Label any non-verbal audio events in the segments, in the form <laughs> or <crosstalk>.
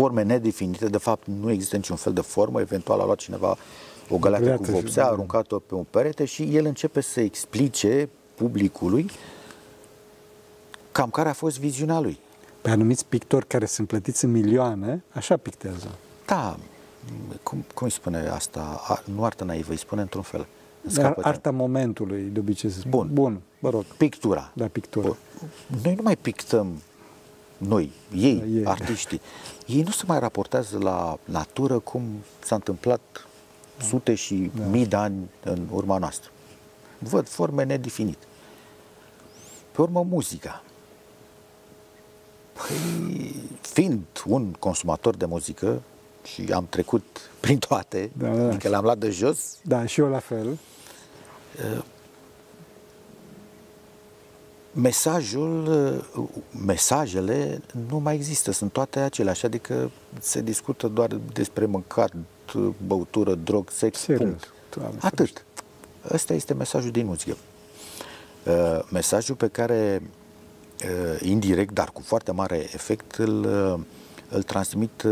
forme nedefinite, de fapt nu există niciun fel de formă, eventual a luat cineva o găleată cu vopsea, a aruncat-o pe un perete și el începe să explice publicului cam care a fost viziunea lui. Pe anumiți pictori care sunt plătiți în milioane, așa pictează. Da, cum, cum îi spune asta? nu artă naivă, îi spune într-un fel. Scapă Arta momentului, de obicei se spune. Bun. Bun, mă rog. Pictura. Da, pictura. Bun. Noi nu mai pictăm noi, ei, da, ei, artiștii. Ei nu se mai raportează la natură cum s-a întâmplat da. sute și da. mii de ani în urma noastră. Văd forme nedefinite. Pe urmă, muzica. Păi, fiind un consumator de muzică, și am trecut prin toate, da, da. adică le-am luat de jos. Da, și eu la fel. Uh, mesajul, uh, mesajele nu mai există, sunt toate aceleași, adică se discută doar despre mâncat, băutură, drog, sex, Serios. punct. Doamne, Atât. Ăsta este mesajul din muzică. Uh, mesajul pe care indirect, dar cu foarte mare efect, îl, îl transmit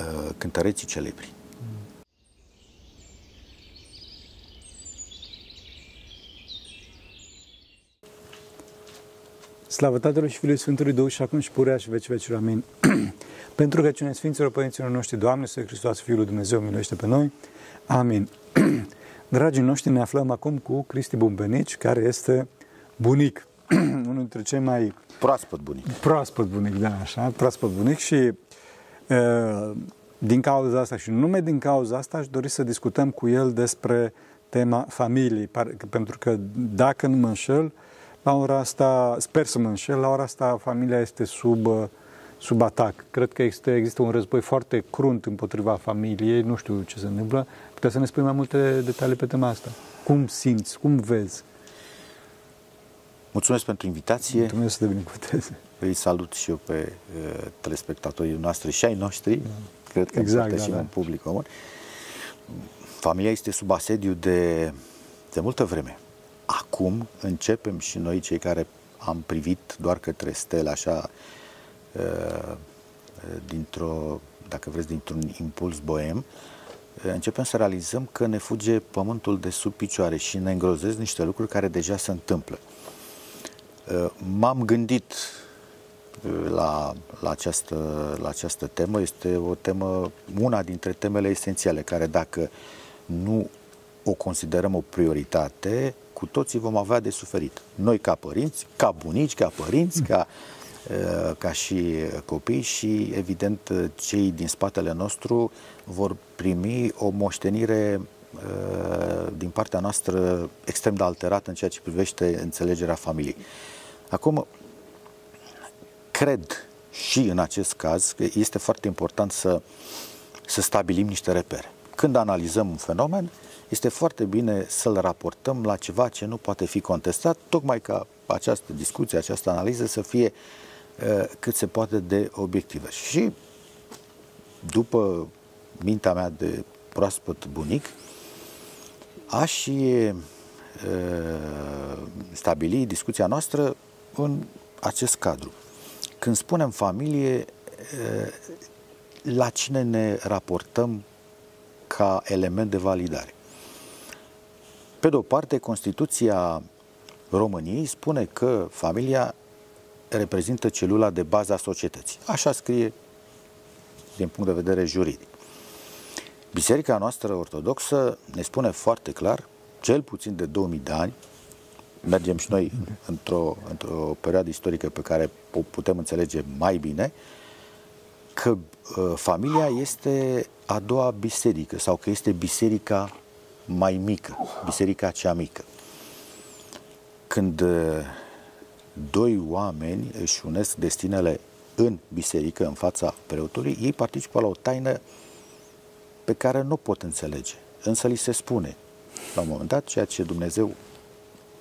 Uh, cântăreții celebri. Slavă Tatălui și Fiului Sfântului Duh și acum și purea și veci vecilor. Amin. <clears throat> Pentru că cine Sfinților Părinților noștri, Doamne, să Hristos, Fiul lui Dumnezeu, miluiește pe noi. Amin. <clears throat> Dragii noștri, ne aflăm acum cu Cristi Bumbenici, care este bunic, <clears throat> unul dintre cei mai... Proaspăt bunic. Proaspăt bunic, da, așa, proaspăt bunic și din cauza asta și numai din cauza asta aș dori să discutăm cu el despre tema familiei, pentru că dacă nu mă înșel, la ora asta, sper să mă înșel, la ora asta familia este sub, sub atac. Cred că există, există un război foarte crunt împotriva familiei, nu știu ce se întâmplă. Puteți să ne spui mai multe detalii pe tema asta. Cum simți, cum vezi? Mulțumesc pentru invitație. Mulțumesc să te binecuvânteze. Îi salut și eu pe uh, telespectatorii noștri și ai noștri. Da. Cred că exact, da, și da. un public comun. Familia este sub asediu de, de multă vreme. Acum începem și noi, cei care am privit doar către stele, așa, uh, dintr-o, dacă vreți, dintr-un impuls boem, uh, începem să realizăm că ne fuge pământul de sub picioare și ne îngrozesc niște lucruri care deja se întâmplă. Uh, m-am gândit uh, la, la, această, la această temă. Este o temă, una dintre temele esențiale, care dacă nu o considerăm o prioritate, cu toții vom avea de suferit. Noi ca părinți, ca bunici, ca părinți, ca, uh, ca și copii și, evident, cei din spatele nostru vor primi o moștenire din partea noastră extrem de alterată în ceea ce privește înțelegerea familiei. Acum, cred și în acest caz că este foarte important să, să stabilim niște repere. Când analizăm un fenomen, este foarte bine să-l raportăm la ceva ce nu poate fi contestat, tocmai ca această discuție, această analiză să fie uh, cât se poate de obiectivă. Și după mintea mea de proaspăt bunic, aș uh, stabili discuția noastră în acest cadru. Când spunem familie, la cine ne raportăm ca element de validare? Pe de o parte, Constituția României spune că familia reprezintă celula de bază a societății. Așa scrie din punct de vedere juridic. Biserica noastră ortodoxă ne spune foarte clar, cel puțin de 2000 de ani, mergem și noi într-o, într-o perioadă istorică pe care o putem înțelege mai bine, că uh, familia este a doua biserică sau că este biserica mai mică, biserica cea mică. Când uh, doi oameni își unesc destinele în biserică, în fața preotului, ei participă la o taină pe care nu pot înțelege. Însă li se spune, la un moment dat, ceea ce Dumnezeu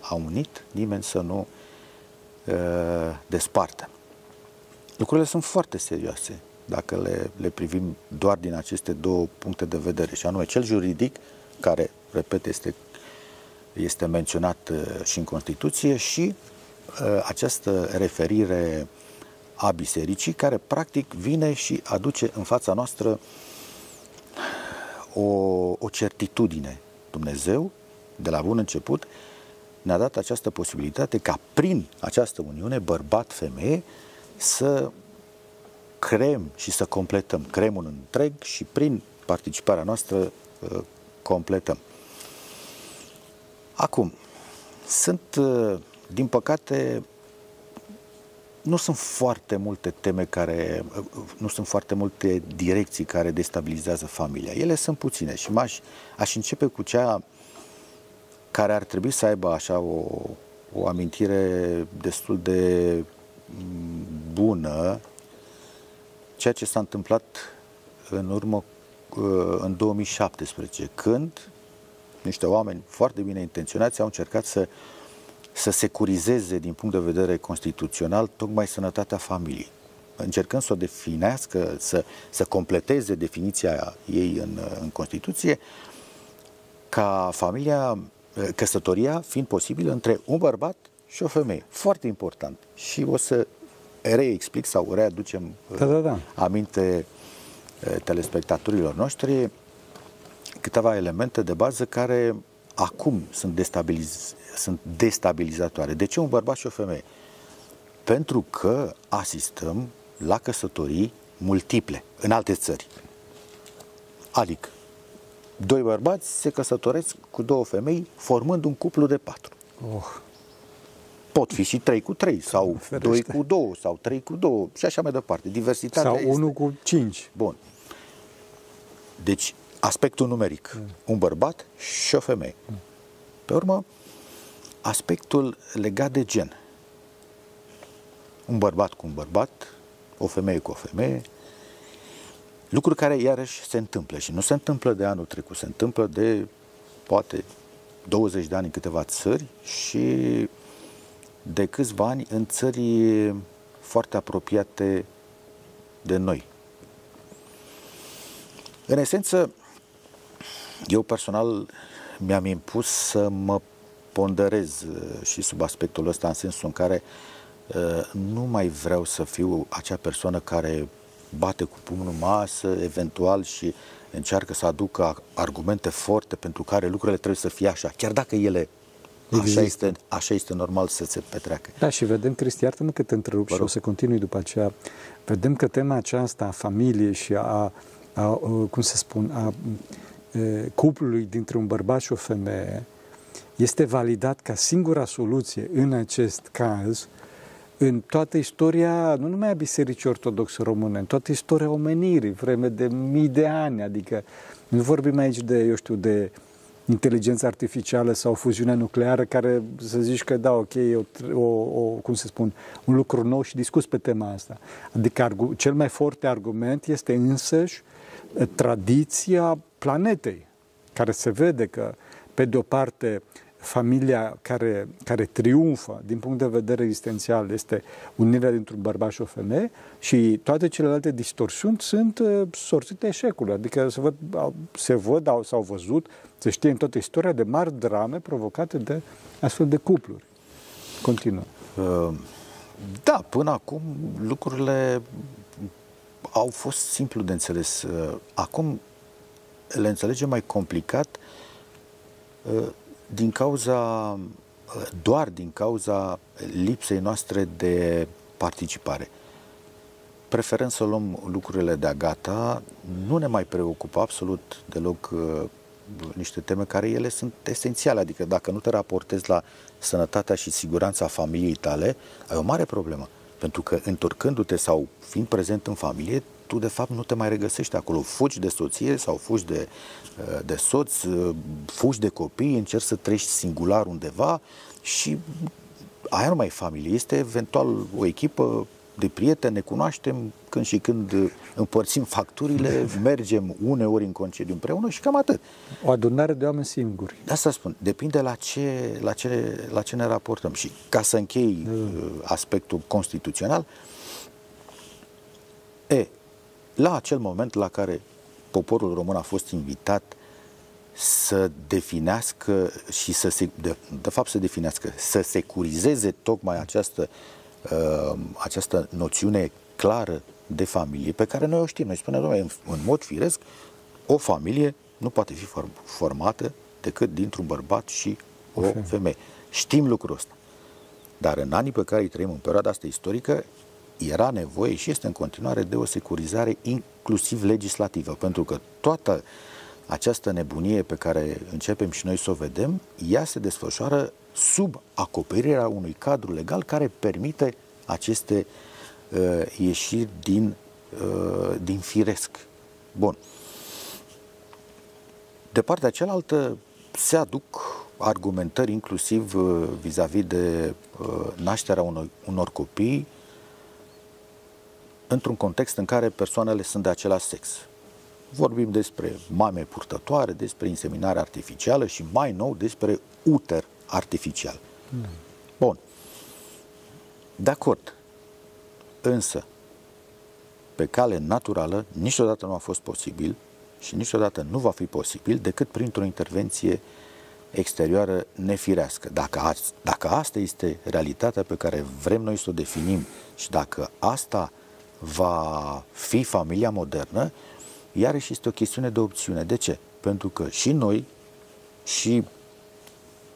a unit, nimeni să nu uh, despartă. Lucrurile sunt foarte serioase dacă le, le privim doar din aceste două puncte de vedere, și anume cel juridic, care, repet, este, este menționat uh, și în Constituție, și uh, această referire a bisericii, care practic vine și aduce în fața noastră o, o certitudine. Dumnezeu, de la bun început, ne-a dat această posibilitate ca prin această uniune, bărbat-femeie, să creăm și să completăm. Creăm un întreg și prin participarea noastră uh, completăm. Acum, sunt, uh, din păcate, nu sunt foarte multe teme care, uh, nu sunt foarte multe direcții care destabilizează familia. Ele sunt puține și m-aș, aș începe cu cea care ar trebui să aibă așa o, o amintire destul de mm, bună, ceea ce s-a întâmplat în urmă uh, în 2017, când niște oameni foarte bine intenționați au încercat să, să securizeze din punct de vedere constituțional tocmai sănătatea familiei încercând să o definească, să, să completeze definiția ei în, în Constituție, ca familia căsătoria fiind posibilă între un bărbat și o femeie. Foarte important. Și o să reexplic sau readucem da, da, da. aminte telespectatorilor noștri câteva elemente de bază care acum sunt, destabiliz- sunt destabilizatoare. De ce un bărbat și o femeie? Pentru că asistăm la căsătorii multiple în alte țări. Adică, doi bărbați se căsătoresc cu două femei, formând un cuplu de patru. Oh. Pot fi și trei cu trei, sau Ferește. doi cu două, sau trei cu două, și așa mai departe. Diversitatea Sau unul cu cinci. Bun. Deci, aspectul numeric. Mm. Un bărbat și o femeie. Mm. Pe urmă, aspectul legat de gen. Un bărbat cu un bărbat, o femeie cu o femeie, Lucruri care iarăși se întâmplă și nu se întâmplă de anul trecut, se întâmplă de poate 20 de ani în câteva țări și de câțiva ani în țări foarte apropiate de noi. În esență, eu personal mi-am impus să mă ponderez uh, și sub aspectul ăsta în sensul în care uh, nu mai vreau să fiu acea persoană care bate cu pumnul masă, eventual, și încearcă să aducă argumente forte pentru care lucrurile trebuie să fie așa, chiar dacă ele Așa este, așa este normal să se petreacă. Da, și vedem, Cristi, iartă-mă că te întrerup și o să continui după aceea. Vedem că tema aceasta a familiei și a, a, a cum să spun, a, a cuplului dintre un bărbat și o femeie este validat ca singura soluție în acest caz în toată istoria, nu numai a Bisericii Ortodoxe Române, în toată istoria omenirii, vreme de mii de ani, adică nu vorbim aici de, eu știu, de inteligență artificială sau fuziune nucleară, care să zici că da, ok, e o, o, o, cum se spun, un lucru nou și discus pe tema asta. Adică cel mai forte argument este însăși tradiția planetei, care se vede că, pe de o parte, familia care, care triumfă din punct de vedere existențial este unirea dintre un bărbat și o femeie și toate celelalte distorsiuni sunt uh, sortite eșecului. Adică se văd, se văd au, s-au văzut, se știe în toată istoria de mari drame provocate de astfel de cupluri. Continuă. Uh, da, până acum lucrurile au fost simplu de înțeles. Uh, acum le înțelegem mai complicat din cauza, doar din cauza lipsei noastre de participare. Preferăm să luăm lucrurile de-a gata, nu ne mai preocupă absolut deloc uh, niște teme care ele sunt esențiale, adică dacă nu te raportezi la sănătatea și siguranța familiei tale, ai o mare problemă. Pentru că întorcându-te sau fiind prezent în familie, tu de fapt nu te mai regăsești acolo. Fugi de soție sau fugi de, uh, de soț, uh, fugi de copii, încerci să treci singular undeva și aia nu mai e familie. Este eventual o echipă de prieteni, ne cunoaștem când și când împărțim facturile, <laughs> mergem uneori în concediu împreună și cam atât. O adunare de oameni singuri. De asta spun, depinde la ce, la ce, la ce ne raportăm. Și ca să închei mm. aspectul constituțional, e, la acel moment la care poporul român a fost invitat să definească și să se, de, de fapt să definească, să securizeze tocmai această uh, această noțiune clară de familie, pe care noi o știm. Noi spunem, noi, în, în mod firesc, o familie nu poate fi formată decât dintr-un bărbat și o femeie. Știm lucrul ăsta. Dar în anii pe care îi trăim, în perioada asta istorică, era nevoie și este în continuare de o securizare inclusiv legislativă, pentru că toată această nebunie pe care începem și noi să o vedem, ea se desfășoară sub acoperirea unui cadru legal care permite aceste uh, ieșiri din, uh, din firesc. Bun. De partea cealaltă se aduc argumentări inclusiv uh, vis-a-vis -vis de uh, nașterea unor, unor copii într-un context în care persoanele sunt de același sex. Vorbim despre mame purtătoare, despre inseminare artificială și mai nou despre uter artificial. Mm. Bun. De acord. Însă, pe cale naturală, niciodată nu a fost posibil și niciodată nu va fi posibil decât printr-o intervenție exterioară nefirească. Dacă, dacă asta este realitatea pe care vrem noi să o definim și dacă asta va fi familia modernă, iarăși este o chestiune de opțiune. De ce? Pentru că și noi, și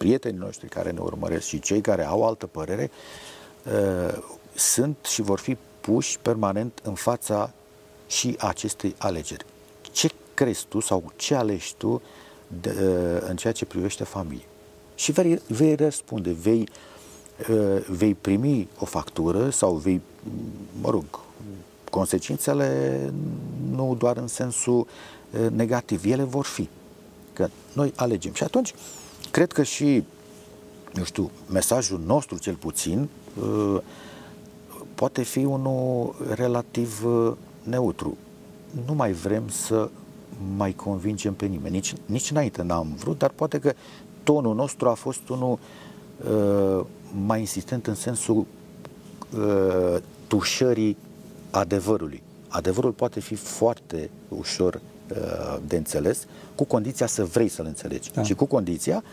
prietenii noștri care ne urmăresc și cei care au altă părere, uh, sunt și vor fi puși permanent în fața și acestei alegeri. Ce crezi tu sau ce alegi tu de, uh, în ceea ce privește familie? Și vei, vei răspunde, vei, uh, vei primi o factură sau vei, mă rog, consecințele nu doar în sensul negativ, ele vor fi. Că noi alegem. Și atunci, cred că și, nu știu, mesajul nostru cel puțin poate fi unul relativ neutru. Nu mai vrem să mai convingem pe nimeni. Nici, nici înainte n-am vrut, dar poate că tonul nostru a fost unul uh, mai insistent în sensul uh, tușării adevărului. Adevărul poate fi foarte ușor uh, de înțeles, cu condiția să vrei să-l înțelegi da. și cu condiția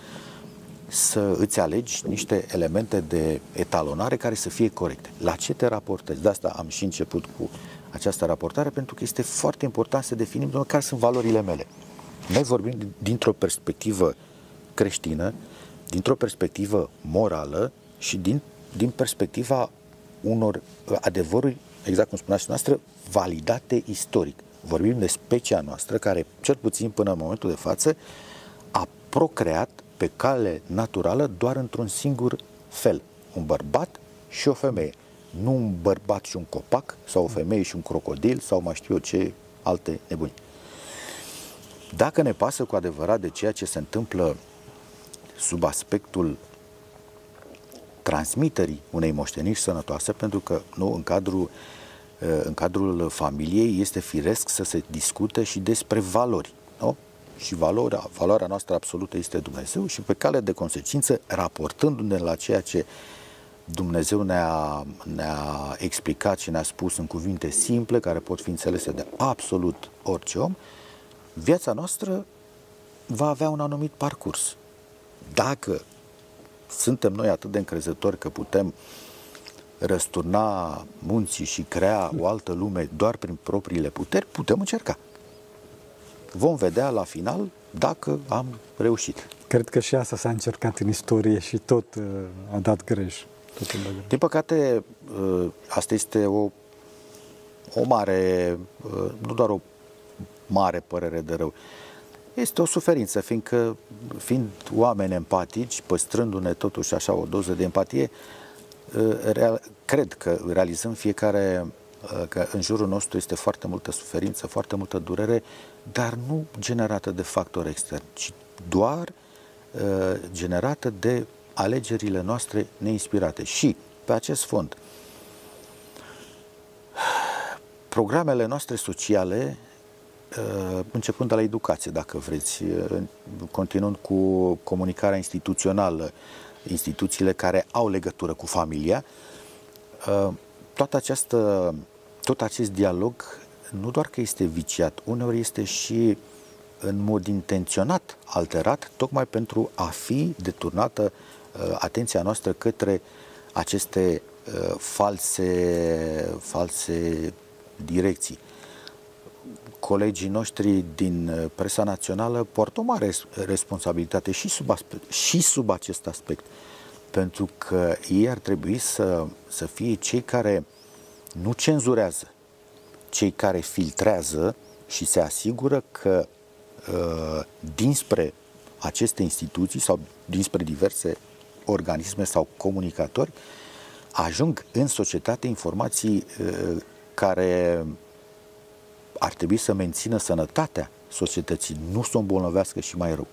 să îți alegi niște elemente de etalonare care să fie corecte. La ce te raportezi? De asta am și început cu această raportare, pentru că este foarte important să definim care sunt valorile mele. Noi vorbim dintr-o perspectivă creștină, dintr-o perspectivă morală și din, din perspectiva unor adevăruri exact cum spuneați noastră, validate istoric. Vorbim de specia noastră care, cel puțin până în momentul de față, a procreat pe cale naturală doar într-un singur fel. Un bărbat și o femeie. Nu un bărbat și un copac, sau o femeie și un crocodil, sau mai știu eu ce alte nebuni. Dacă ne pasă cu adevărat de ceea ce se întâmplă sub aspectul transmiterii unei moșteniri sănătoase, pentru că nu în cadrul, uh, în cadrul familiei este firesc să se discute și despre valori. Nu? Și valoarea, valoarea noastră absolută este Dumnezeu și pe cale de consecință, raportându-ne la ceea ce Dumnezeu ne-a, ne-a explicat și ne-a spus în cuvinte simple, care pot fi înțelese de absolut orice om, viața noastră va avea un anumit parcurs. Dacă suntem noi atât de încrezători că putem răsturna munții și crea o altă lume doar prin propriile puteri, putem încerca. Vom vedea la final dacă am reușit. Cred că și asta s-a încercat în istorie și tot uh, a dat greș. Tot Din păcate, uh, asta este o, o mare, uh, nu doar o mare părere de rău, uh, este o suferință, fiindcă, fiind oameni empatici, păstrându-ne totuși așa o doză de empatie, uh, real, cred că realizăm fiecare uh, că în jurul nostru este foarte multă suferință, foarte multă durere, dar nu generată de factori externi, ci doar uh, generată de alegerile noastre neinspirate. Și pe acest fond, <sighs> programele noastre sociale Uh, începând de la educație, dacă vreți, uh, continuând cu comunicarea instituțională, instituțiile care au legătură cu familia, uh, toată această, tot acest dialog nu doar că este viciat, uneori este și în mod intenționat alterat, tocmai pentru a fi deturnată atenția noastră către aceste uh, false, false direcții. Colegii noștri din uh, presa națională poartă o mare responsabilitate și sub, aspect, și sub acest aspect. Pentru că ei ar trebui să, să fie cei care nu cenzurează, cei care filtrează și se asigură că uh, dinspre aceste instituții sau dinspre diverse organisme sau comunicatori ajung în societate informații uh, care ar trebui să mențină sănătatea societății, nu să o îmbolnăvească și mai rău.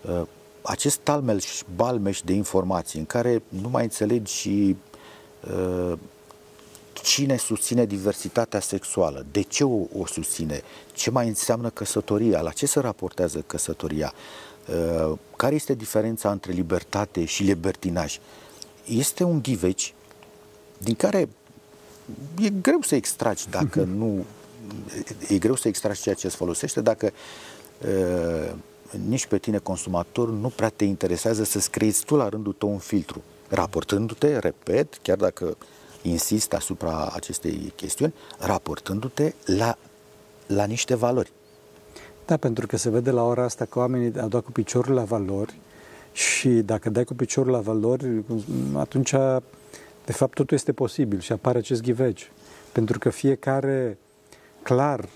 Uh, acest talmeș, balmeș de informații în care nu mai înțelegi și uh, cine susține diversitatea sexuală, de ce o, o susține, ce mai înseamnă căsătoria, la ce se raportează căsătoria, uh, care este diferența între libertate și libertinaj. Este un ghiveci din care e greu să extragi dacă <laughs> nu e greu să extragi ceea ce îți folosește dacă uh, nici pe tine consumator nu prea te interesează să creezi tu la rândul tău un filtru, raportându-te, repet, chiar dacă insist asupra acestei chestiuni, raportându-te la, la niște valori. Da, pentru că se vede la ora asta că oamenii au dat cu piciorul la valori și dacă dai cu piciorul la valori, atunci de fapt totul este posibil și apare acest ghiveci. Pentru că fiecare clar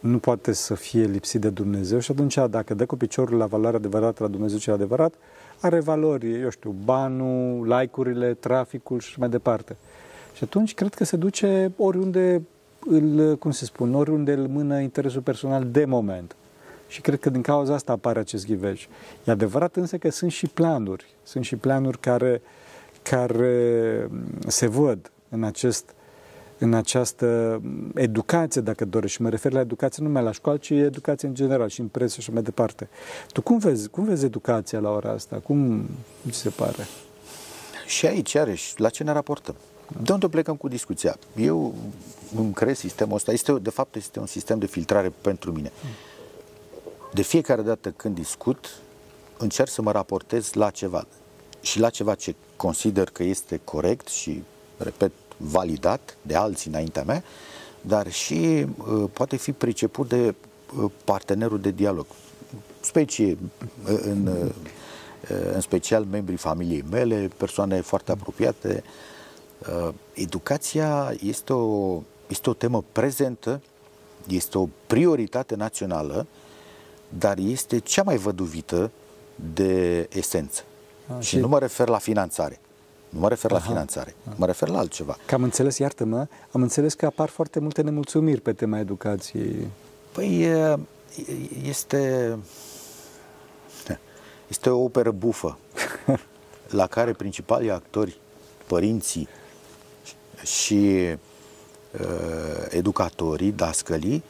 nu poate să fie lipsit de Dumnezeu și atunci dacă dă cu piciorul la valoarea adevărată la Dumnezeu cel adevărat, are valori, eu știu, banul, like-urile, traficul și mai departe. Și atunci cred că se duce oriunde îl, cum se spun, oriunde îl mână interesul personal de moment. Și cred că din cauza asta apare acest ghivej. E adevărat însă că sunt și planuri. Sunt și planuri care, care se văd în acest în această educație, dacă dorești. Și mă refer la educație nu numai la școală, ci educație în general și în presă și mai departe. Tu cum vezi, cum vezi educația la ora asta? Cum ți se pare? Și aici, iarăși, la ce ne raportăm? De unde plecăm cu discuția? Eu îmi cred sistemul ăsta. Este, de fapt, este un sistem de filtrare pentru mine. De fiecare dată când discut, încerc să mă raportez la ceva. Și la ceva ce consider că este corect și, repet, validat de alții înaintea mea, dar și uh, poate fi priceput de uh, partenerul de dialog. Specie, uh, în, uh, în special membrii familiei mele, persoane foarte apropiate. Uh, educația este o, este o temă prezentă, este o prioritate națională, dar este cea mai văduvită de esență. A, și, și nu mă refer la finanțare. Nu mă refer Aha. la finanțare, Aha. mă refer la altceva. Că am înțeles, iartă-mă, am înțeles că apar foarte multe nemulțumiri pe tema educației. Păi este, este o operă bufă <laughs> la care principalii actori, părinții și uh, educatorii, dascălii,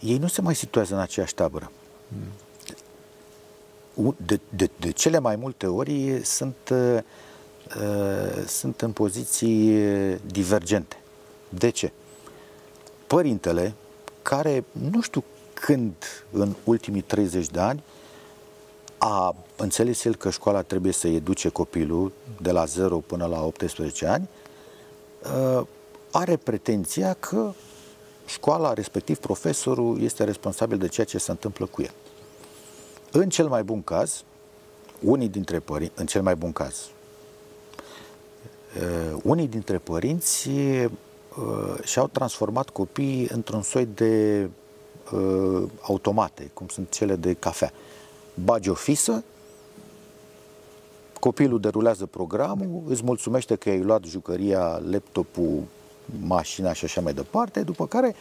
ei nu se mai situează în aceeași tabără. Hmm. De, de, de cele mai multe ori sunt uh, Uh, sunt în poziții divergente. De ce? Părintele, care nu știu când în ultimii 30 de ani a înțeles el că școala trebuie să educe copilul de la 0 până la 18 ani, uh, are pretenția că școala, respectiv profesorul, este responsabil de ceea ce se întâmplă cu el. În cel mai bun caz, unii dintre părinți, în cel mai bun caz, uh, unii dintre părinți uh, și-au transformat copiii într-un soi de uh, automate, cum sunt cele de cafea. Bagi o fisă, copilul derulează programul, îți mulțumește că ai luat jucăria, laptopul, mașina și așa mai departe, după care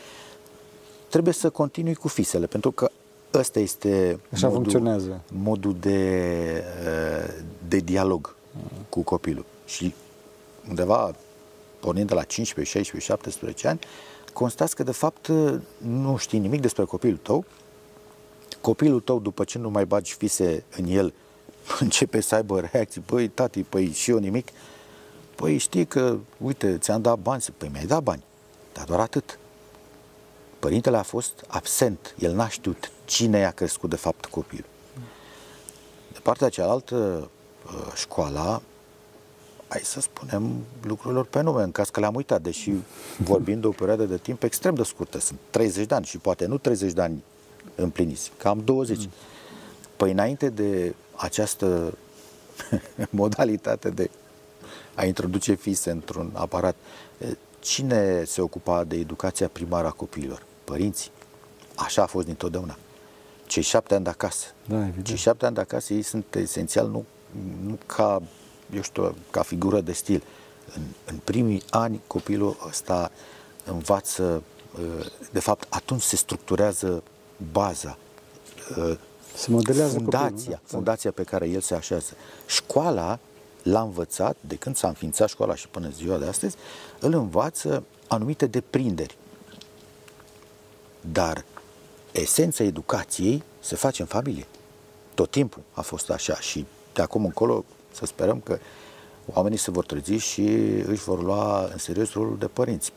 trebuie să continui cu fisele, pentru că ăsta este așa modul, funcționează. modul de, uh, de dialog cu copilul. Și undeva pornind de la 15, 16, 17 ani, constați că de fapt nu știi nimic despre copilul tău. Copilul tău, după ce nu mai bagi fise în el, <laughs> începe să aibă reacții, păi tati, păi și eu nimic. Păi știi că, uite, ți-am dat bani, păi mi-ai dat bani, dar doar atât. Părintele a fost absent, el n-a știut cine i-a crescut de fapt copilul. De partea cealaltă, școala hai să spunem lucrurilor pe nume, în caz că le-am uitat, deși vorbim de o perioadă de timp extrem de scurtă, sunt 30 de ani și poate nu 30 de ani împliniți, cam 20. Mm. Păi înainte de această <laughs> modalitate de a introduce fise într-un aparat, cine se ocupa de educația primară a copiilor? Părinții. Așa a fost dintotdeauna. Cei șapte ani de acasă. Da, evident. Cei șapte ani de acasă, ei sunt esențial nu, nu ca, eu știu, ca figură de stil. În, în primii ani copilul ăsta învață, de fapt, atunci se structurează baza, se modelează fundația, copilul, da? fundația pe care el se așează. Școala l-a învățat, de când s-a înființat școala și până ziua de astăzi, îl învață anumite deprinderi. Dar esența educației se face în familie. Tot timpul a fost așa și de acum încolo să sperăm că oamenii se vor trezi și își vor lua în serios rolul de părinți.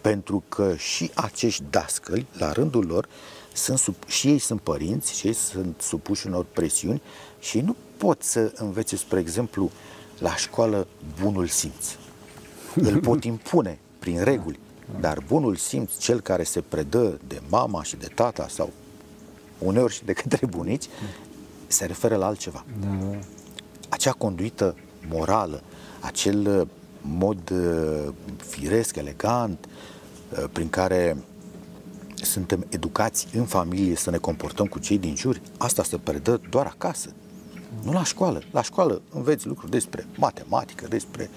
Pentru că și acești dascăli, la rândul lor, sunt sub, și ei sunt părinți și ei sunt supuși unor presiuni și ei nu pot să învețe, spre exemplu, la școală bunul simț. Îl <laughs> pot impune prin reguli, dar bunul simț, cel care se predă de mama și de tata sau uneori și de către bunici, se referă la altceva. Da. Acea conduită morală, acel mod uh, firesc, elegant, uh, prin care suntem educați în familie să ne comportăm cu cei din jur, asta se predă doar acasă. Nu la școală. La școală înveți lucruri despre matematică, despre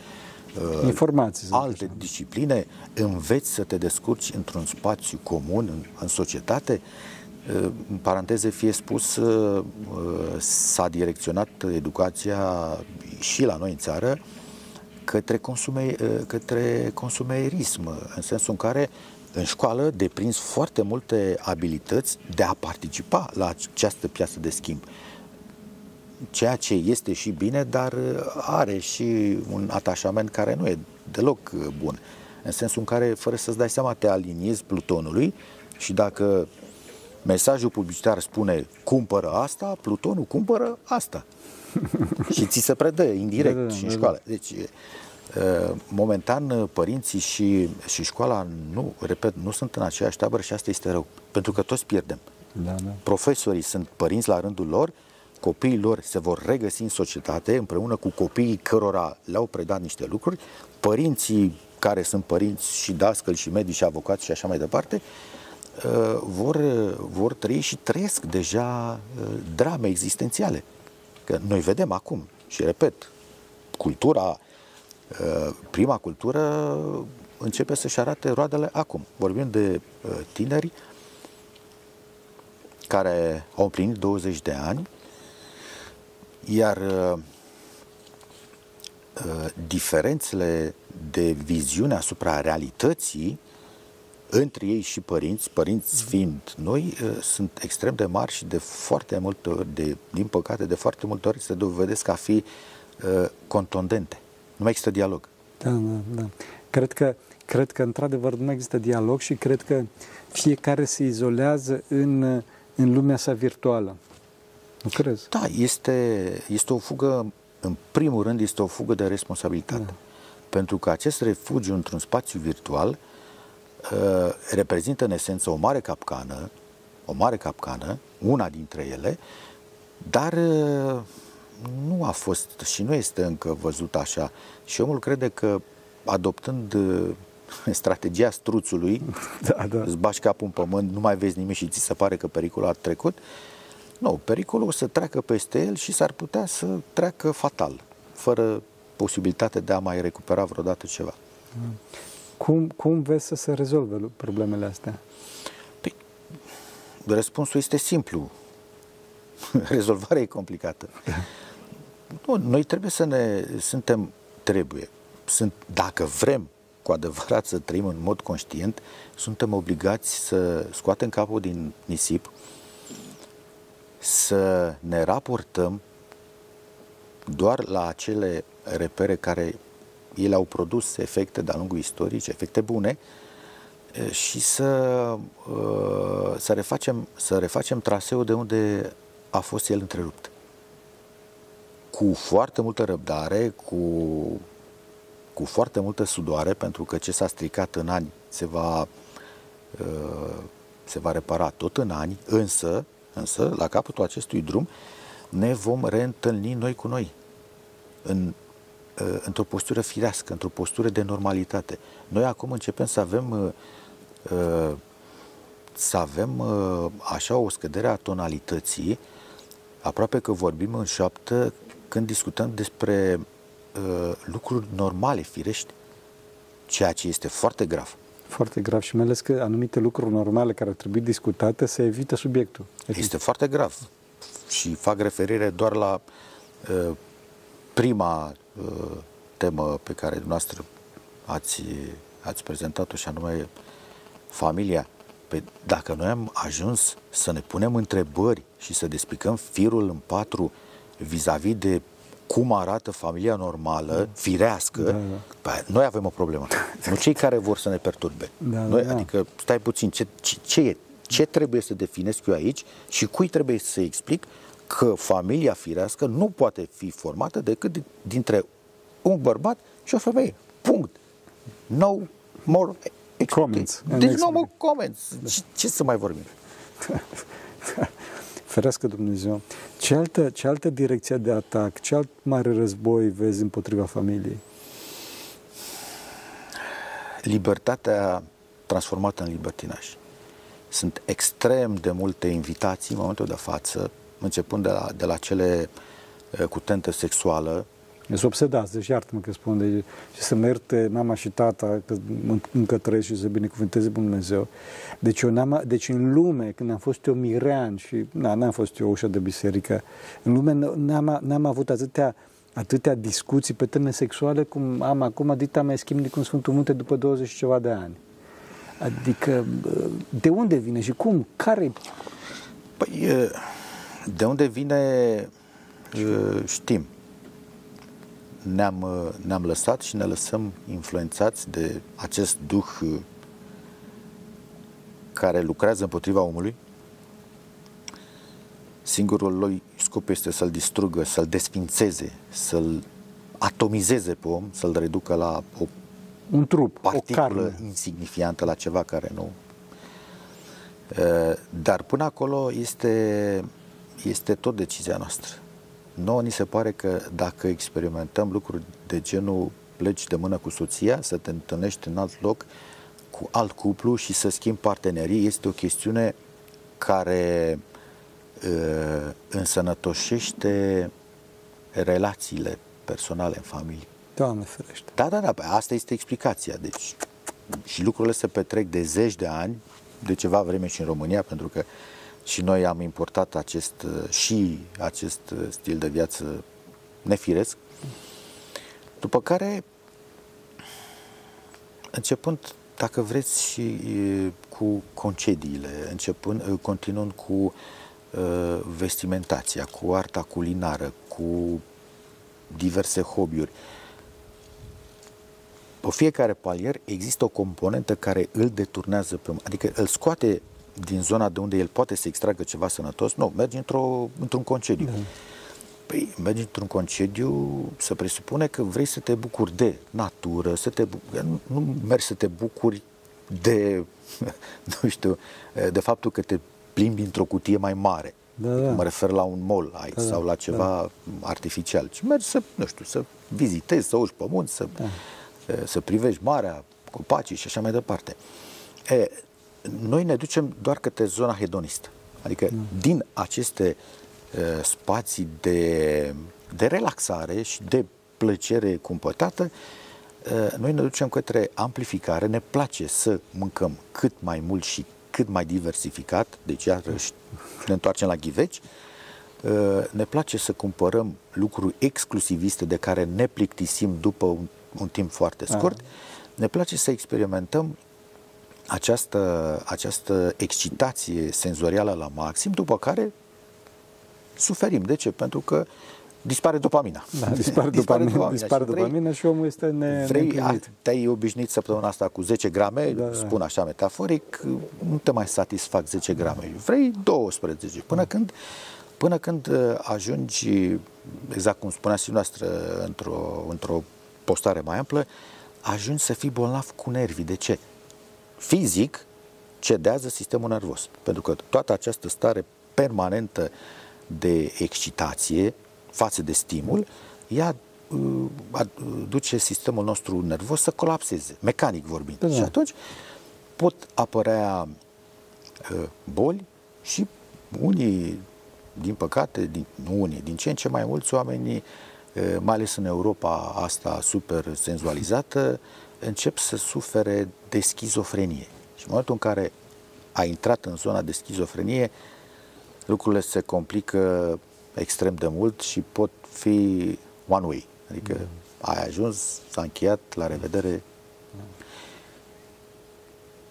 uh, informații, alte așa. discipline, înveți să te descurci într-un spațiu comun, în, în societate. Uh, în paranteze fie spus, uh, s-a direcționat educația și la noi în țară către, consume, către consumerism, în sensul în care în școală deprins foarte multe abilități de a participa la această piață de schimb. Ceea ce este și bine, dar are și un atașament care nu e deloc bun. În sensul în care, fără să-ți dai seama, te aliniezi Plutonului și dacă mesajul publicitar spune cumpără asta, Plutonul cumpără asta. <laughs> și ți se predă indirect da, da, și în da, da. școală. Deci Uh, momentan, uh, părinții și, și școala, nu, repet, nu sunt în aceeași tabără și asta este rău, pentru că toți pierdem. Da, da. Profesorii sunt părinți la rândul lor, copiii lor se vor regăsi în societate împreună cu copiii cărora le-au predat niște lucruri, părinții care sunt părinți și dascăli și medici și avocați și așa mai departe, uh, vor, vor trăi și trăiesc deja drame existențiale. Că noi vedem acum, și repet, cultura Uh, prima cultură începe să-și arate roadele acum. Vorbim de uh, tineri care au împlinit 20 de ani, iar uh, diferențele de viziune asupra realității între ei și părinți, părinți fiind noi, sunt extrem de mari și de foarte multe ori, de, din păcate, de foarte multe ori se dovedesc a fi contundente. Nu mai există dialog. Da, da, da. Cred că, cred că într-adevăr nu există dialog și cred că fiecare se izolează în, în lumea sa virtuală. Nu crezi? Da, este, este o fugă, în primul rând, este o fugă de responsabilitate. Da. Pentru că acest refugiu într-un spațiu virtual uh, reprezintă în esență o mare capcană, o mare capcană, una dintre ele, dar uh, nu a fost și nu este încă văzut așa. Și omul crede că adoptând uh, <laughs> strategia struțului, <laughs> da, da. îți bași capul în pământ, nu mai vezi nimic și ți se pare că pericolul a trecut, nu, pericolul o să treacă peste el și s-ar putea să treacă fatal, fără posibilitate de a mai recupera vreodată ceva. Cum, cum vezi să se rezolve problemele astea? Păi, răspunsul este simplu. <laughs> Rezolvarea e complicată. Nu, noi trebuie să ne... Suntem... Trebuie. Sunt, dacă vrem cu adevărat să trăim în mod conștient, suntem obligați să scoatem capul din nisip, să ne raportăm doar la acele repere care ele au produs efecte de-a lungul istoriei, efecte bune, și să, să, refacem, să refacem traseul de unde a fost el întrerupt. Cu foarte multă răbdare, cu cu foarte multă sudoare, pentru că ce s-a stricat în ani se va, uh, se va repara tot în ani, însă, însă, la capătul acestui drum, ne vom reîntâlni noi cu noi, în, uh, într-o postură firească, într-o postură de normalitate. Noi acum începem să avem să avem așa o scădere a tonalității, aproape că vorbim în șoaptă când discutăm despre uh, lucruri normale, firești, ceea ce este foarte grav. Foarte grav și mai ales că anumite lucruri normale care ar trebui discutate se evită subiectul. Este foarte grav și fac referire doar la uh, prima uh, temă pe care dumneavoastră ați, ați prezentat-o și anume familia. Pe, dacă noi am ajuns să ne punem întrebări și să despicăm firul în patru vis-a-vis de cum arată familia normală, da. firească, da, da. noi avem o problemă. <laughs> nu cei care vor să ne perturbe. Da, noi, da. Adică, stai puțin, ce, ce, ce e? Ce trebuie să definesc eu aici și cui trebuie să explic că familia firească nu poate fi formată decât dintre un bărbat și o femeie. Punct. No more comments. Deci no more comments. Ce, ce să mai vorbim? <laughs> Ferească Dumnezeu. Ce altă, ce altă direcție de atac, ce alt mare război vezi împotriva familiei? Libertatea transformată în libertinaj. Sunt extrem de multe invitații în momentul de față, începând de la, de la cele eh, cu tentă sexuală, sunt obsedați, deci iartă-mă că spun, de, și să merte mama și tata, că încă trăiesc și să binecuvânteze Dumnezeu. Deci, eu n-am, deci în lume, când am fost eu mirean și na, n-am fost eu ușa de biserică, în lume n-am, n-am avut atâtea, atâtea discuții pe teme sexuale cum am acum, dita mai schimb cu Sfântul Munte după 20 și ceva de ani. Adică, de unde vine și cum? Care Păi, de unde vine știm ne-am, ne-am lăsat și ne lăsăm influențați de acest duh uh, care lucrează împotriva omului. Singurul lui scop este să-l distrugă, să-l desfințeze, să-l atomizeze pe om, să-l reducă la o un trup, particulă o carne. insignifiantă, la ceva care nu. Uh, dar până acolo este, este tot decizia noastră. Nouă ni se pare că dacă experimentăm lucruri de genul pleci de mână cu soția, să te întâlnești în alt loc cu alt cuplu și să schimbi partenerii, este o chestiune care uh, însănătoșește relațiile personale în familie. Doamne ferește. Da, da, da, asta este explicația. Deci, și lucrurile se petrec de zeci de ani, de ceva vreme și în România, pentru că uh, și noi am importat acest, și acest stil de viață nefiresc. După care, începând, dacă vreți, și cu concediile, începând, continuând cu vestimentația, cu arta culinară, cu diverse hobby-uri. Pe fiecare palier există o componentă care îl deturnează pe om, adică îl scoate din zona de unde el poate să extragă ceva sănătos, nu, mergi într-o, într-un concediu. Da. Păi, mergi într-un concediu, să presupune că vrei să te bucuri de natură, să te bucuri, nu, nu mergi să te bucuri de, <laughs> nu știu, de faptul că te plimbi într-o cutie mai mare. Da, da. Mă refer la un mall aici da, da. sau la ceva da. artificial. Ci mergi să, nu știu, să vizitezi, să urci pământ, să, da. să privești marea, copacii și așa mai departe. E, noi ne ducem doar către zona hedonistă. Adică mm. din aceste uh, spații de, de relaxare și de plăcere cumpătată, uh, noi ne ducem către amplificare, ne place să mâncăm cât mai mult și cât mai diversificat, deci iarăși ne întoarcem la ghiveci, uh, ne place să cumpărăm lucruri exclusiviste de care ne plictisim după un, un timp foarte scurt, ah. ne place să experimentăm această, această excitație senzorială la maxim, după care suferim. De ce? Pentru că dispare dopamina. Da, dispare, <laughs> dispare dopamina, dopamina, dispare și dopamina vrei, și omul este ne, vrei, Te-ai obișnuit săptămâna asta cu 10 grame, da, da, spun așa metaforic, nu te mai satisfac 10 grame. Vrei 12, până când până când uh, ajungi, exact cum spunea și noastră, într-o, într-o postare mai amplă, ajungi să fii bolnav cu nervii. De ce? Fizic cedează sistemul nervos. Pentru că toată această stare permanentă de excitație față de stimul, ea uh, duce sistemul nostru nervos să colapseze, mecanic vorbind. Da. Și atunci pot apărea uh, boli și unii, din păcate, din, nu unii, din ce în ce mai mulți oameni, mai ales în Europa asta super senzualizată, încep să sufere de schizofrenie. Și în momentul în care a intrat în zona de schizofrenie, lucrurile se complică extrem de mult și pot fi one way. Adică mm. ai ajuns, s-a încheiat, la revedere.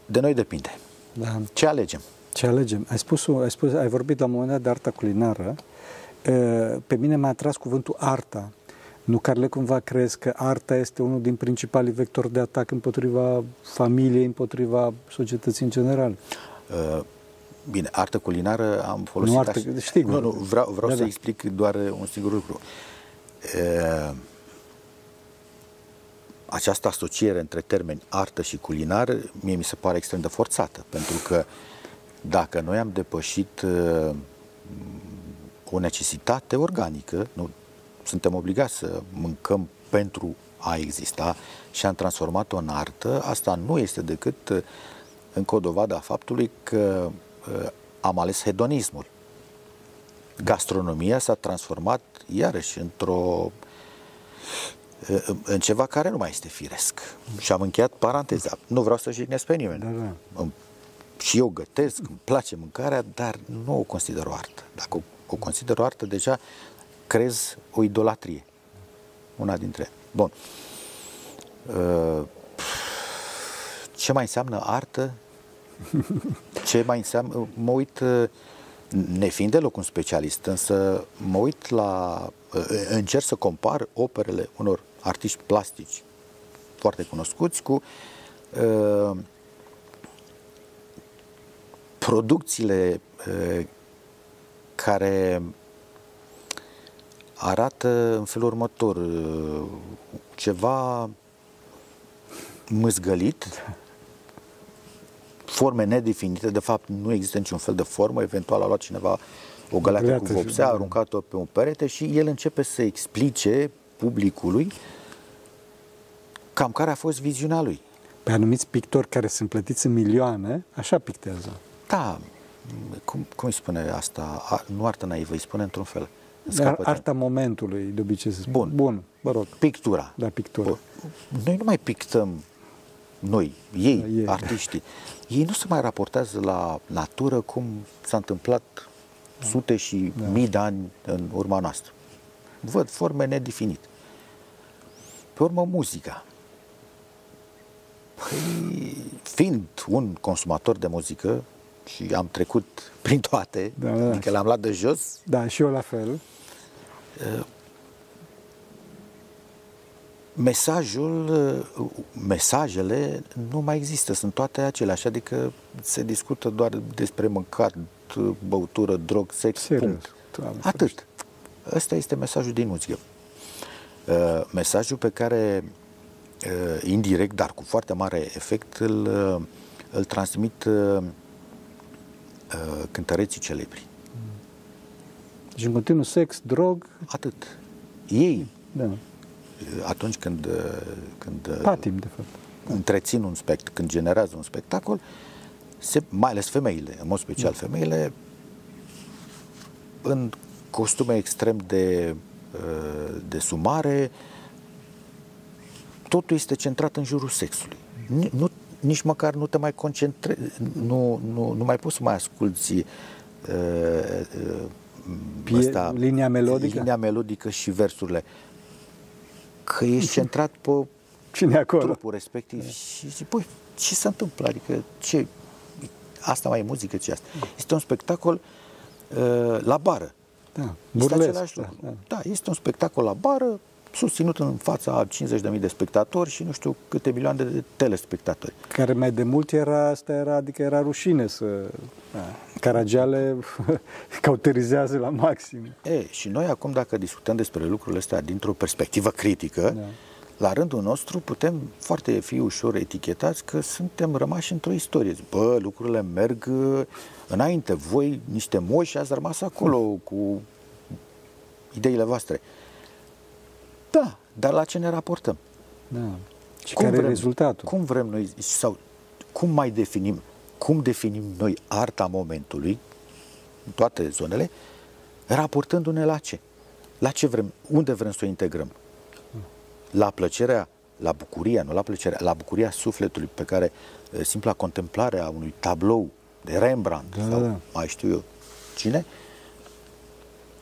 De noi depinde. Da. Ce alegem? Ce alegem? Ai spus, ai, spus, ai vorbit la un moment dat de arta culinară. Pe mine m-a atras cuvântul arta. Nu, Carle, cumva crezi că arta este unul din principalii vectori de atac împotriva familiei, împotriva societății în general? Bine, artă culinară am folosit... Nu artă, așa. știi. Nu, nu, vreau, vreau da, să da. explic doar un singur lucru. Această asociere între termeni artă și culinar, mie mi se pare extrem de forțată, pentru că dacă noi am depășit uh, o necesitate organică, nu suntem obligați să mâncăm pentru a exista și am transformat-o în artă, asta nu este decât uh, încă o dovadă a faptului că uh, am ales hedonismul. Gastronomia s-a transformat iarăși într-o în ceva care nu mai este firesc. Și am încheiat paranteza. Nu vreau să jignesc pe nimeni. Da, da și eu gătesc, îmi place mâncarea, dar nu o consider o artă. Dacă o, o consider o artă, deja crez o idolatrie. Una dintre. Bun. Uh, ce mai înseamnă artă? Ce mai înseamnă? Mă uit, uh, nefiind deloc un specialist, însă mă uit la, uh, încerc să compar operele unor artiști plastici foarte cunoscuți cu uh, producțiile care arată în felul următor ceva mâzgălit, forme nedefinite, de fapt nu există niciun fel de formă, eventual a luat cineva o găleată cu vopsea, a aruncat-o pe un perete și el începe să explice publicului cam care a fost viziunea lui. Pe anumiți pictori care sunt plătiți în milioane, așa pictează. Da, cum, cum îi spune asta? A, nu artă naivă, îi spune într-un fel. Arta momentului, de obicei se spune. Bun. Bun, vă rog. Pictura. Da, pictura. Bun. Noi nu mai pictăm noi, ei, da, ei, artiștii. Ei nu se mai raportează la natură cum s-a întâmplat da. sute și da. mii de ani în urma noastră. Văd forme nedefinite. Pe urmă, muzica. Păi, fiind un consumator de muzică, și am trecut prin toate, da, da. adică l-am luat de jos. Da, și eu la fel. Uh, mesajul, uh, mesajele nu mai există, sunt toate aceleași, adică se discută doar despre mâncat, băutură, drog, sex, Serios? punct. Doamne, Atât. Ăsta este mesajul din muzică. Uh, mesajul pe care, indirect, dar cu foarte mare efect, îl, îl transmit uh, cântăreții celebri. Deci în continuu sex, drog... Atât. Ei, da. atunci când, când Patim, de fapt. întrețin un spectacol, când generează un spectacol, se, mai ales femeile, în mod special da. femeile, în costume extrem de, de sumare, totul este centrat în jurul sexului. Nu nici măcar nu te mai concentrezi, nu, nu, nu mai poți să mai asculti uh, uh, asta, linia melodică? linia melodică și versurile. Că ești <laughs> centrat pe Cine acolo? trupul respectiv da. și zici, păi, ce se întâmplă? Adică, ce? Asta mai e muzică, ce asta? Este un spectacol uh, la bară. Da, burlesc, da, da. da, este un spectacol la bară, susținut în fața 50.000 de spectatori și nu știu câte milioane de telespectatori. Care mai de mult era, asta era, adică era rușine să... Da. Caragiale <laughs> cauterizează la maxim. E, și noi acum, dacă discutăm despre lucrurile astea dintr-o perspectivă critică, da. la rândul nostru putem foarte fi ușor etichetați că suntem rămași într-o istorie. Bă, lucrurile merg uh, înainte. Voi, niște moși, ați rămas acolo cu ideile voastre. Da, dar la ce ne raportăm? Da. Și cum care vrem, e rezultatul? Cum vrem noi, sau cum mai definim, cum definim noi arta momentului, în toate zonele, raportându-ne la ce? La ce vrem, unde vrem să o integrăm? La plăcerea, la bucuria, nu la plăcerea, la bucuria sufletului pe care simpla contemplare a unui tablou de Rembrandt da, sau da. mai știu eu cine,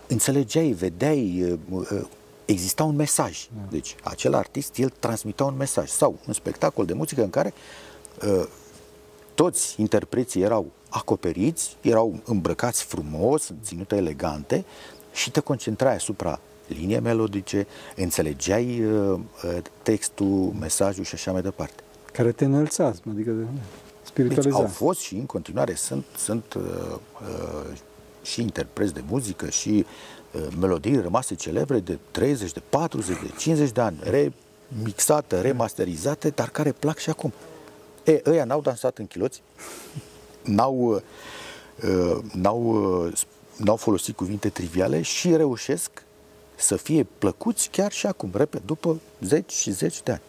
înțelegeai, vedeai, exista un mesaj. Da. Deci, acel artist, el transmitea un mesaj. Sau un spectacol de muzică în care uh, toți interpreții erau acoperiți, erau îmbrăcați frumos, ținute elegante și te concentrai asupra linie melodice, înțelegeai uh, textul, mesajul și așa mai departe. Care te înălțați, adică de spiritualizat. Deci au fost și în continuare sunt, sunt uh, uh, și interpreți de muzică și uh, melodii rămase celebre de 30, de 40, de 50 de ani, remixate, remasterizate, dar care plac și acum. E, ăia n-au dansat în chiloți, n-au, uh, n-au, uh, n-au folosit cuvinte triviale și reușesc să fie plăcuți chiar și acum, repet, după zeci și zeci de ani.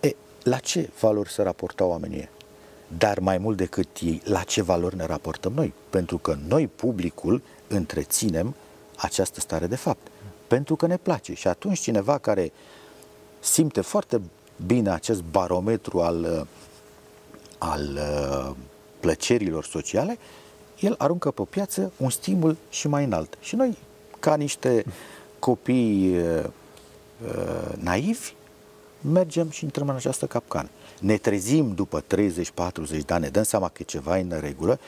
E, la ce valori se raportau oamenii Dar mai mult decât ei, la ce valori ne raportăm noi? Pentru că noi, publicul, întreținem această stare de fapt. Pentru că ne place. Și atunci cineva care simte foarte bine acest barometru al, al plăcerilor sociale, el aruncă pe piață un stimul și mai înalt. Și noi, ca niște copii uh, uh, naivi, mergem și intrăm în această capcană. Ne trezim după 30-40 de ani, ne dăm seama că ceva e în regulă,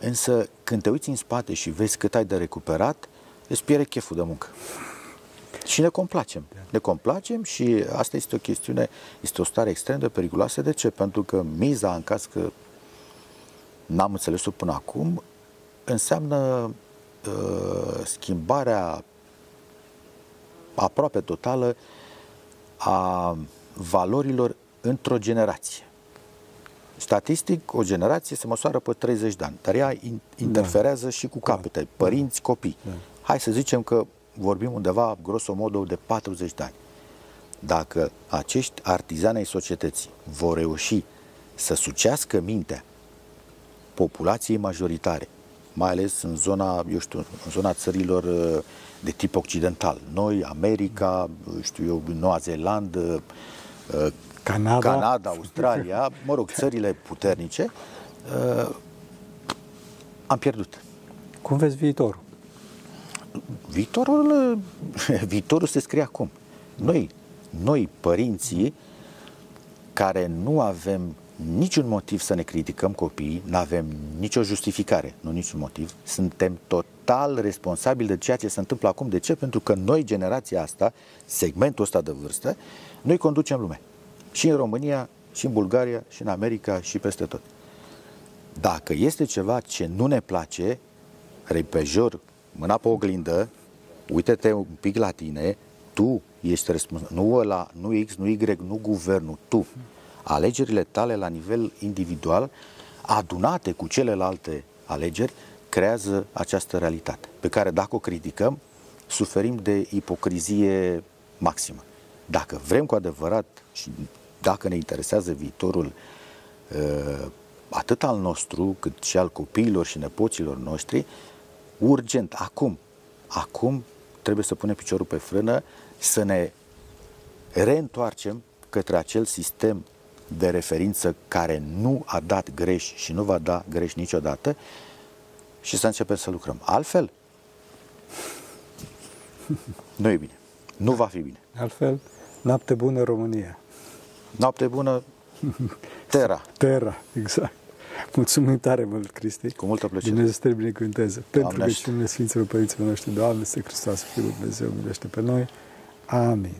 însă când te uiți în spate și vezi cât ai de recuperat, îți pierde cheful de muncă. Și ne complacem. Ne complacem și asta este o chestiune, este o stare extrem de periculoasă. De ce? Pentru că miza, în caz că n-am înțeles-o până acum, înseamnă uh, schimbarea aproape totală a valorilor într-o generație. Statistic, o generație se măsoară pe 30 de ani, dar ea interferează da. și cu capete, părinți, copii. Da. Hai să zicem că vorbim undeva, grosomodo, de 40 de ani. Dacă acești artizani ai societății vor reuși să sucească mintea populației majoritare, mai ales în zona, eu știu, în zona țărilor uh, de tip occidental. Noi, America, știu eu, Noua Zeelandă, uh, Canada, Canada Australia, mă rog, țările puternice, uh, am pierdut. Cum vezi viitorul? Viitorul, <laughs> viitorul se scrie acum. Noi, noi, părinții, care nu avem niciun motiv să ne criticăm copiii, nu avem nicio justificare, nu niciun motiv, suntem total responsabili de ceea ce se întâmplă acum. De ce? Pentru că noi, generația asta, segmentul ăsta de vârstă, noi conducem lumea. Și în România, și în Bulgaria, și în America, și peste tot. Dacă este ceva ce nu ne place, repejor, mâna pe oglindă, uite-te un pic la tine, tu ești responsabil, nu ăla, nu X, nu Y, nu guvernul, tu alegerile tale la nivel individual, adunate cu celelalte alegeri, creează această realitate, pe care dacă o criticăm, suferim de ipocrizie maximă. Dacă vrem cu adevărat și dacă ne interesează viitorul uh, atât al nostru, cât și al copiilor și nepoților noștri, urgent, acum, acum trebuie să punem piciorul pe frână, să ne reîntoarcem către acel sistem de referință care nu a dat greș și nu va da greș niciodată și să începem să lucrăm. Altfel, nu e bine. Nu va fi bine. Altfel, noapte bună România. Noapte bună Terra. Terra, exact. <laughs> Mulțumim tare mult, Cristi. Cu multă plăcere. Dumnezeu să te binecuvânteze. Pentru rugăciunile Sfinților Părinților noștri, Doamne, este Hristos, Fiul Dumnezeu, milește pe noi. Amin.